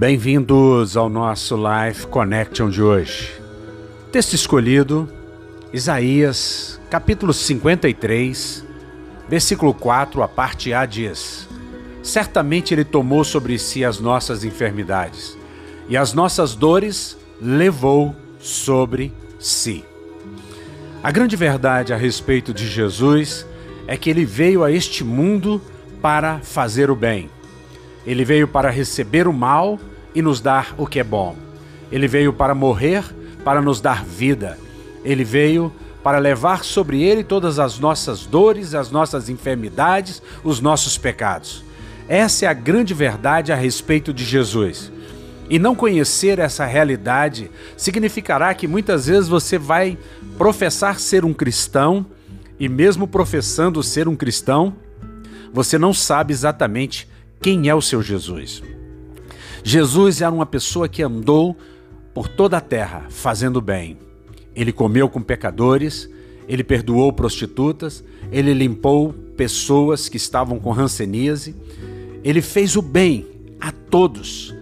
Bem-vindos ao nosso Life Connection de hoje. Texto escolhido, Isaías, capítulo 53, versículo 4, a parte A diz: Certamente ele tomou sobre si as nossas enfermidades, e as nossas dores levou sobre si. A grande verdade a respeito de Jesus é que ele veio a este mundo para fazer o bem. Ele veio para receber o mal e nos dar o que é bom. Ele veio para morrer, para nos dar vida. Ele veio para levar sobre ele todas as nossas dores, as nossas enfermidades, os nossos pecados. Essa é a grande verdade a respeito de Jesus. E não conhecer essa realidade significará que muitas vezes você vai professar ser um cristão e, mesmo professando ser um cristão, você não sabe exatamente quem é o seu Jesus. Jesus era uma pessoa que andou por toda a terra fazendo bem. Ele comeu com pecadores, ele perdoou prostitutas, ele limpou pessoas que estavam com ranceníase, ele fez o bem a todos.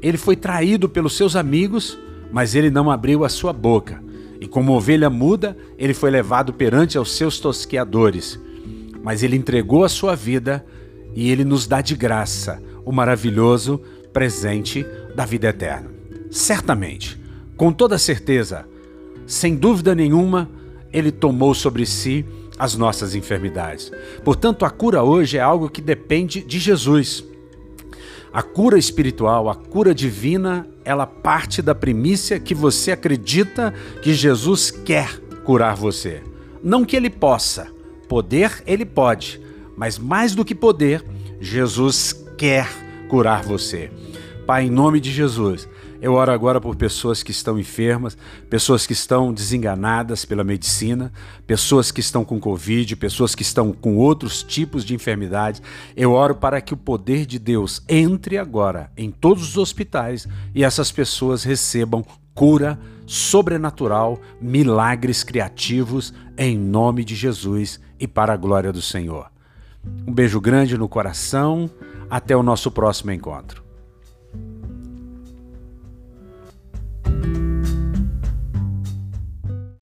Ele foi traído pelos seus amigos, mas ele não abriu a sua boca. E como ovelha muda, ele foi levado perante aos seus tosqueadores. Mas ele entregou a sua vida e ele nos dá de graça o maravilhoso presente da vida eterna. Certamente, com toda certeza, sem dúvida nenhuma, ele tomou sobre si as nossas enfermidades. Portanto, a cura hoje é algo que depende de Jesus. A cura espiritual, a cura divina, ela parte da primícia que você acredita que Jesus quer curar você. Não que ele possa, poder ele pode, mas mais do que poder, Jesus quer curar você. Pai, em nome de Jesus, eu oro agora por pessoas que estão enfermas, pessoas que estão desenganadas pela medicina, pessoas que estão com Covid, pessoas que estão com outros tipos de enfermidades. Eu oro para que o poder de Deus entre agora em todos os hospitais e essas pessoas recebam cura sobrenatural, milagres criativos, em nome de Jesus e para a glória do Senhor. Um beijo grande no coração. Até o nosso próximo encontro.